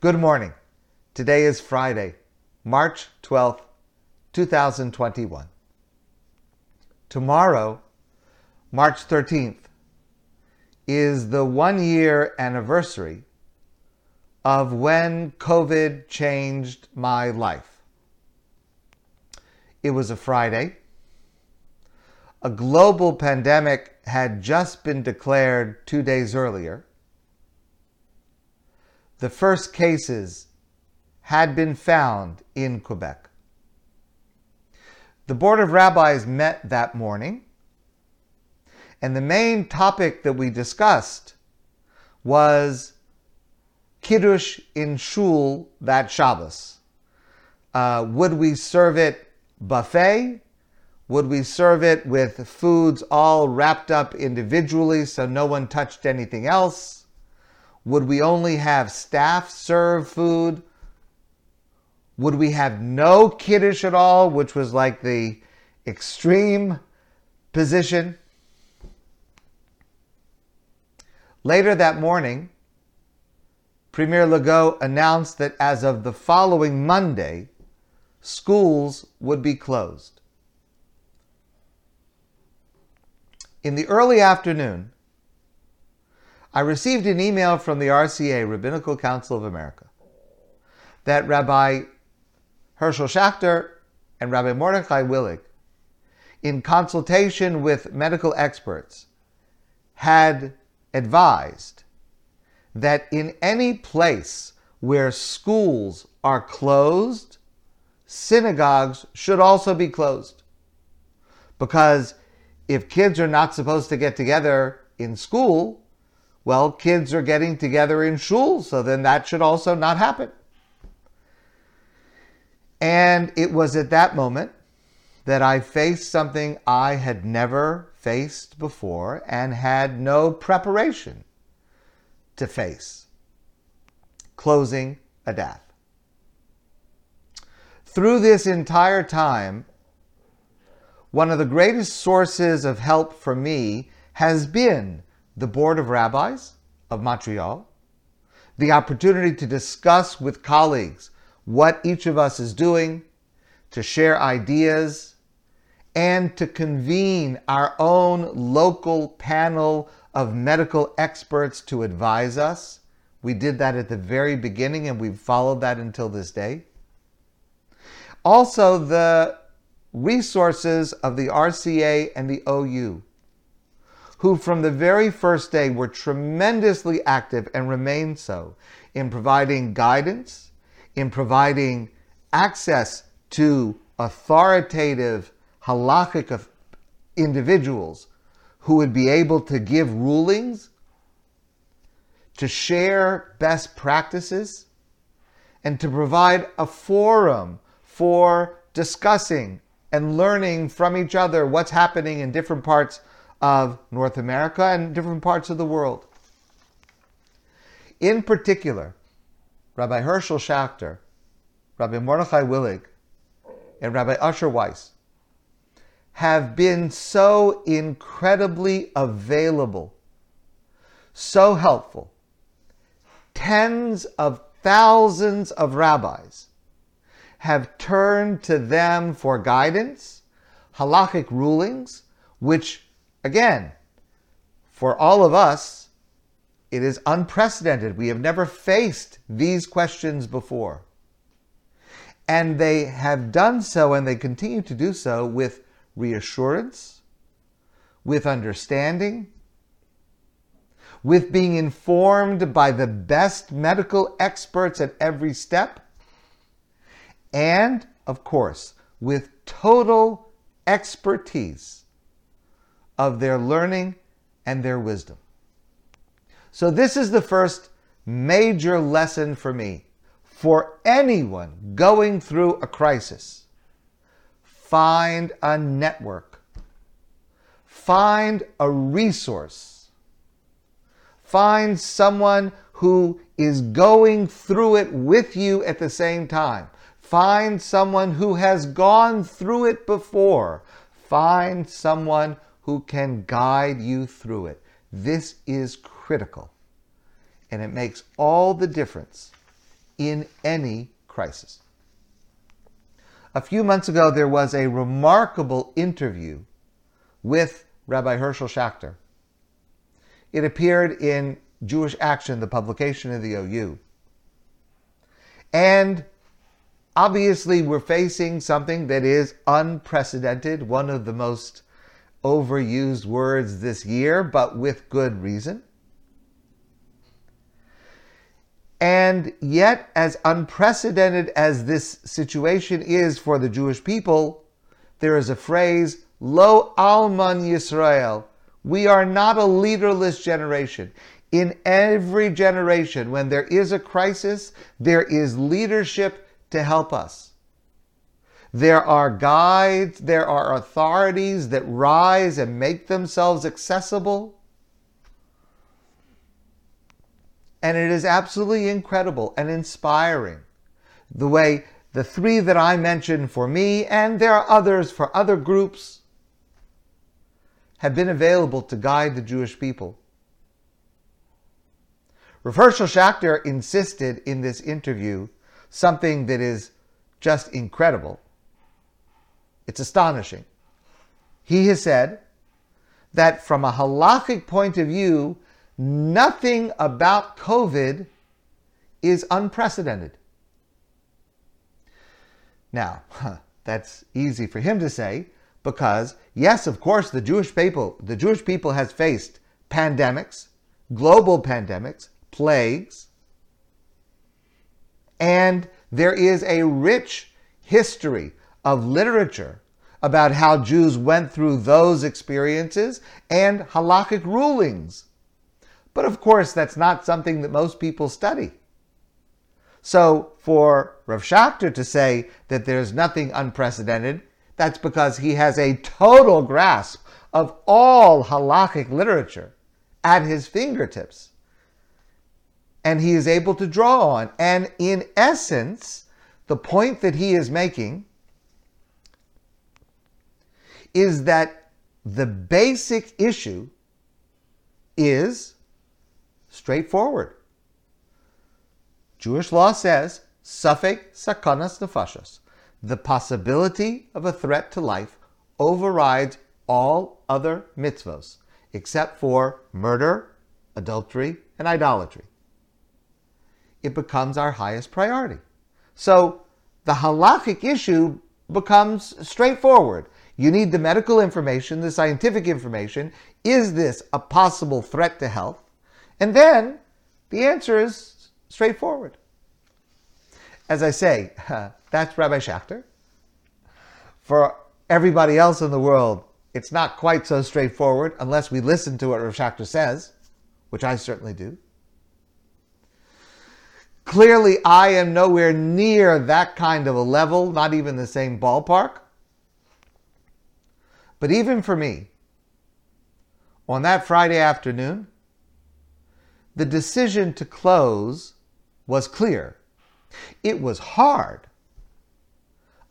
Good morning. Today is Friday, March 12th, 2021. Tomorrow, March 13th, is the one year anniversary of when COVID changed my life. It was a Friday. A global pandemic had just been declared two days earlier the first cases had been found in Quebec. The Board of Rabbis met that morning, and the main topic that we discussed was Kiddush in Shul that Shabbos. Uh, would we serve it buffet? Would we serve it with foods all wrapped up individually so no one touched anything else? Would we only have staff serve food? Would we have no kiddush at all, which was like the extreme position? Later that morning, Premier Legault announced that as of the following Monday, schools would be closed. In the early afternoon, I received an email from the RCA, Rabbinical Council of America, that Rabbi Herschel Schachter and Rabbi Mordechai Willig, in consultation with medical experts, had advised that in any place where schools are closed, synagogues should also be closed. Because if kids are not supposed to get together in school, well, kids are getting together in shul, so then that should also not happen. And it was at that moment that I faced something I had never faced before and had no preparation to face closing Adath. Through this entire time, one of the greatest sources of help for me has been the Board of Rabbis of Montreal, the opportunity to discuss with colleagues what each of us is doing, to share ideas, and to convene our own local panel of medical experts to advise us. We did that at the very beginning and we've followed that until this day. Also, the resources of the RCA and the OU who from the very first day were tremendously active and remain so in providing guidance, in providing access to authoritative halakhic individuals who would be able to give rulings, to share best practices, and to provide a forum for discussing and learning from each other what's happening in different parts of North America and different parts of the world. In particular, Rabbi Herschel Schachter, Rabbi Mordechai Willig, and Rabbi Usher Weiss have been so incredibly available, so helpful. Tens of thousands of rabbis have turned to them for guidance, halachic rulings, which Again, for all of us, it is unprecedented. We have never faced these questions before. And they have done so and they continue to do so with reassurance, with understanding, with being informed by the best medical experts at every step, and, of course, with total expertise of their learning and their wisdom. So, this is the first major lesson for me for anyone going through a crisis. Find a network, find a resource, find someone who is going through it with you at the same time. Find someone who has gone through it before. Find someone who can guide you through it. This is critical. And it makes all the difference in any crisis. A few months ago, there was a remarkable interview with Rabbi Herschel Schachter. It appeared in Jewish Action, the publication of the OU. And obviously, we're facing something that is unprecedented, one of the most overused words this year, but with good reason. And yet, as unprecedented as this situation is for the Jewish people, there is a phrase, Lo Alman Yisrael. We are not a leaderless generation. In every generation, when there is a crisis, there is leadership to help us. There are guides, there are authorities that rise and make themselves accessible And it is absolutely incredible and inspiring the way the three that I mentioned for me, and there are others for other groups, have been available to guide the Jewish people. Rav Herschel Schachter insisted in this interview something that is just incredible. It's astonishing. He has said that from a halachic point of view, Nothing about COVID is unprecedented. Now, that's easy for him to say because yes, of course, the Jewish people, the Jewish people has faced pandemics, global pandemics, plagues, and there is a rich history of literature about how Jews went through those experiences and halakhic rulings but of course, that's not something that most people study. So for Rav Schachter to say that there's nothing unprecedented, that's because he has a total grasp of all halakhic literature at his fingertips. And he is able to draw on. And in essence, the point that he is making is that the basic issue is Straightforward. Jewish law says, Safek sakanas nefashos. The possibility of a threat to life overrides all other mitzvos, except for murder, adultery, and idolatry. It becomes our highest priority. So the halachic issue becomes straightforward. You need the medical information, the scientific information. Is this a possible threat to health? And then the answer is straightforward. As I say, that's Rabbi Schachter. For everybody else in the world, it's not quite so straightforward unless we listen to what Rav Schachter says, which I certainly do. Clearly, I am nowhere near that kind of a level, not even the same ballpark. But even for me, on that Friday afternoon, the decision to close was clear. It was hard.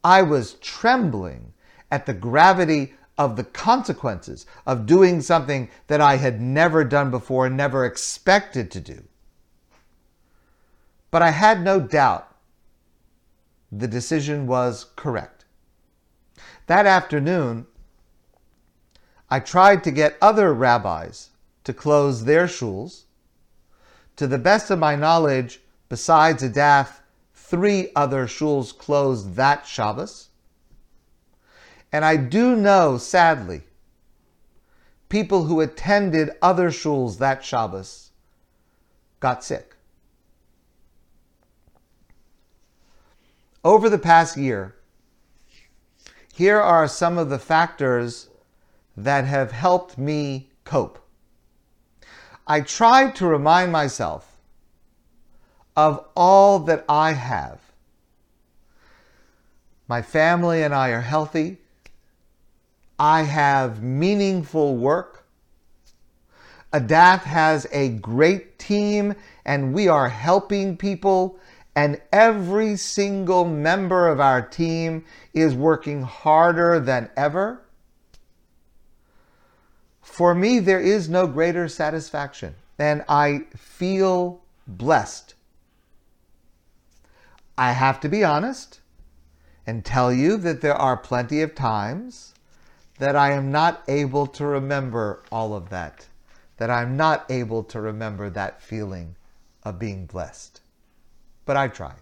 I was trembling at the gravity of the consequences of doing something that I had never done before and never expected to do. But I had no doubt the decision was correct. That afternoon, I tried to get other rabbis to close their shuls to the best of my knowledge, besides Adath, three other shuls closed that Shabbos. And I do know, sadly, people who attended other shuls that Shabbos got sick. Over the past year, here are some of the factors that have helped me cope. I try to remind myself of all that I have. My family and I are healthy. I have meaningful work. Adath has a great team and we are helping people and every single member of our team is working harder than ever. For me, there is no greater satisfaction, and I feel blessed I have to be honest and tell you that there are plenty of times that I am not able to remember all of that, that I'm not able to remember that feeling of being blessed. But I try.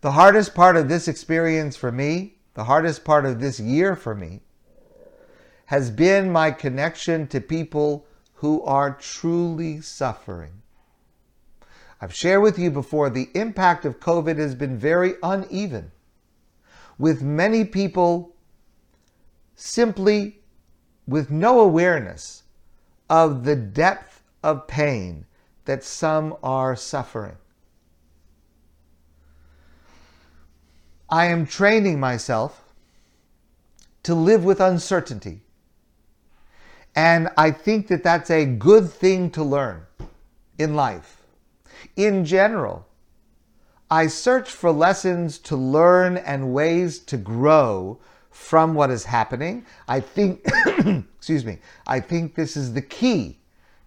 The hardest part of this experience for me, the hardest part of this year for me, has been my connection to people who are truly suffering. I've shared with you before the impact of COVID has been very uneven, with many people simply with no awareness of the depth of pain that some are suffering. I am training myself to live with uncertainty. And I think that that's a good thing to learn in life. In general, I search for lessons to learn and ways to grow from what is happening. I think, excuse me, I think this is the key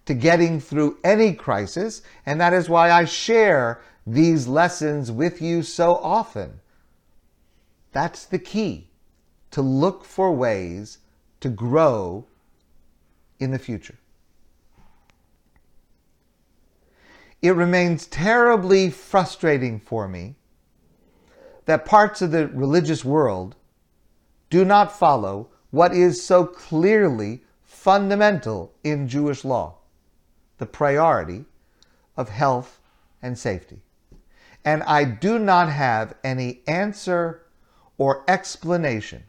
to getting through any crisis, and that is why I share these lessons with you so often. That's the key to look for ways to grow in the future. It remains terribly frustrating for me that parts of the religious world do not follow what is so clearly fundamental in Jewish law the priority of health and safety. And I do not have any answer or explanation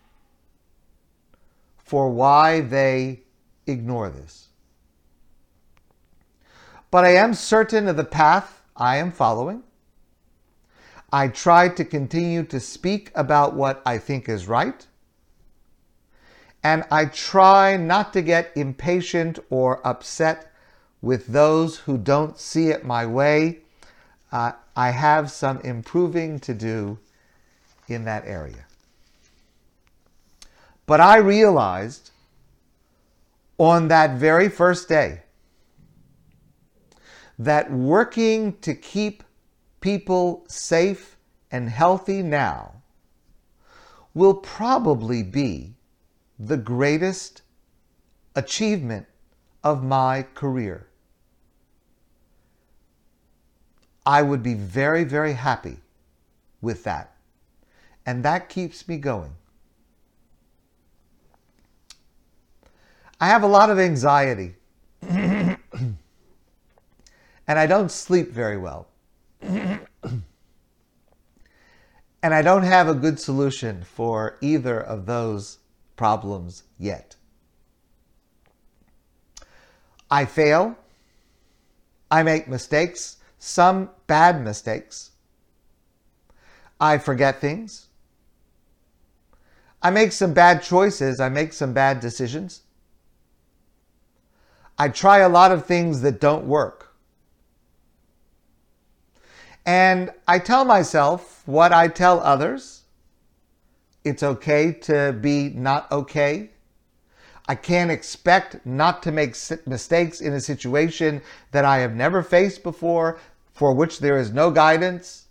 for why they ignore this. But I am certain of the path I am following. I try to continue to speak about what I think is right. And I try not to get impatient or upset with those who don't see it my way. Uh, I have some improving to do in that area. But I realized on that very first day that working to keep people safe and healthy now will probably be the greatest achievement of my career. I would be very, very happy with that. And that keeps me going. I have a lot of anxiety. and I don't sleep very well. and I don't have a good solution for either of those problems yet. I fail. I make mistakes, some bad mistakes. I forget things. I make some bad choices. I make some bad decisions. I try a lot of things that don't work. And I tell myself what I tell others. It's okay to be not okay. I can't expect not to make mistakes in a situation that I have never faced before, for which there is no guidance.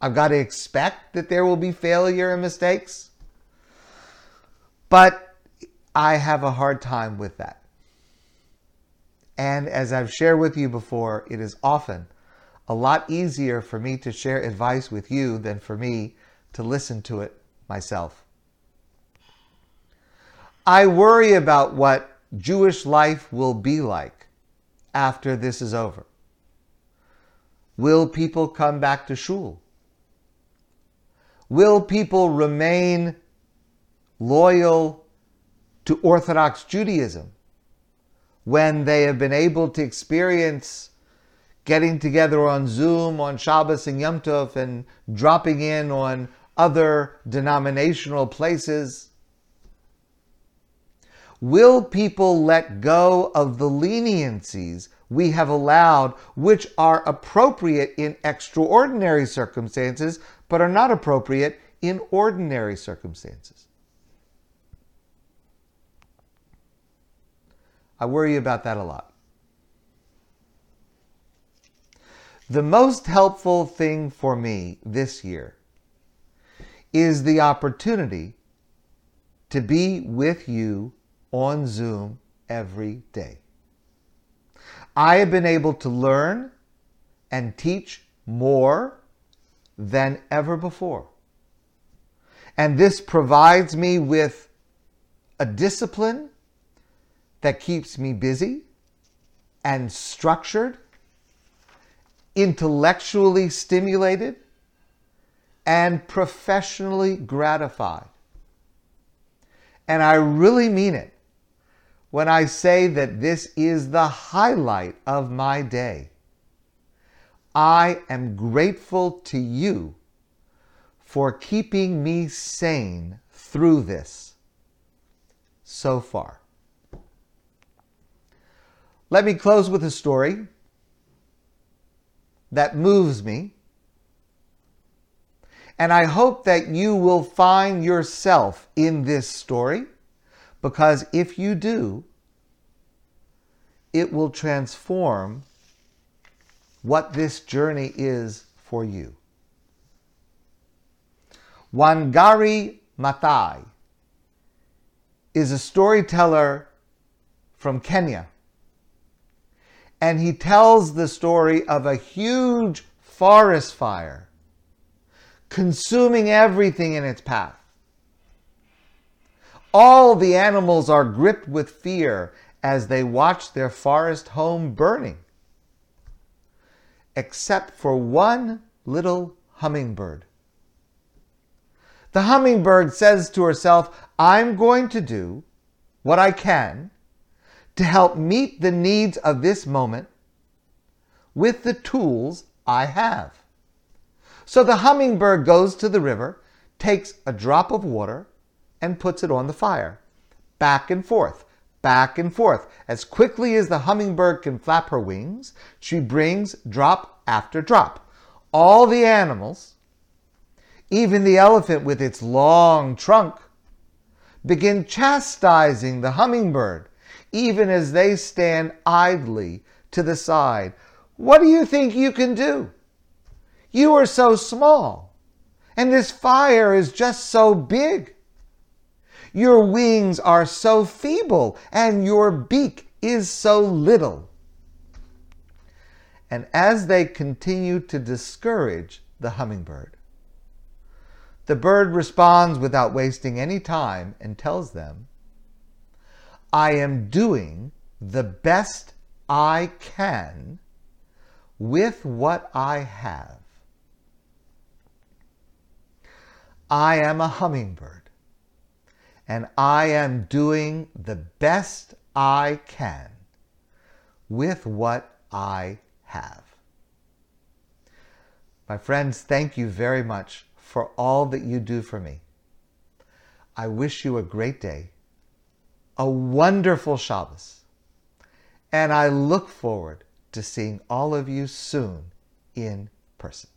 I've got to expect that there will be failure and mistakes. But I have a hard time with that. And as I've shared with you before, it is often a lot easier for me to share advice with you than for me to listen to it myself. I worry about what Jewish life will be like after this is over. Will people come back to shul? Will people remain loyal to Orthodox Judaism? When they have been able to experience getting together on Zoom on Shabbos and Yom Tov and dropping in on other denominational places? Will people let go of the leniencies we have allowed, which are appropriate in extraordinary circumstances, but are not appropriate in ordinary circumstances? I worry about that a lot. The most helpful thing for me this year is the opportunity to be with you on Zoom every day. I have been able to learn and teach more than ever before. And this provides me with a discipline that keeps me busy and structured, intellectually stimulated, and professionally gratified. And I really mean it when I say that this is the highlight of my day. I am grateful to you for keeping me sane through this so far. Let me close with a story that moves me. And I hope that you will find yourself in this story because if you do, it will transform what this journey is for you. Wangari Maathai is a storyteller from Kenya. And he tells the story of a huge forest fire consuming everything in its path. All the animals are gripped with fear as they watch their forest home burning except for one little hummingbird. The hummingbird says to herself, I'm going to do what I can to help meet the needs of this moment with the tools I have. So the hummingbird goes to the river, takes a drop of water, and puts it on the fire. Back and forth, back and forth. As quickly as the hummingbird can flap her wings, she brings drop after drop. All the animals, even the elephant with its long trunk, begin chastising the hummingbird, even as they stand idly to the side. What do you think you can do? You are so small, and this fire is just so big. Your wings are so feeble, and your beak is so little. And as they continue to discourage the hummingbird, the bird responds without wasting any time and tells them, I am doing the best I can with what I have. I am a hummingbird and I am doing the best I can with what I have. My friends, thank you very much for all that you do for me. I wish you a great day, a wonderful Shabbos, and I look forward to seeing all of you soon in person.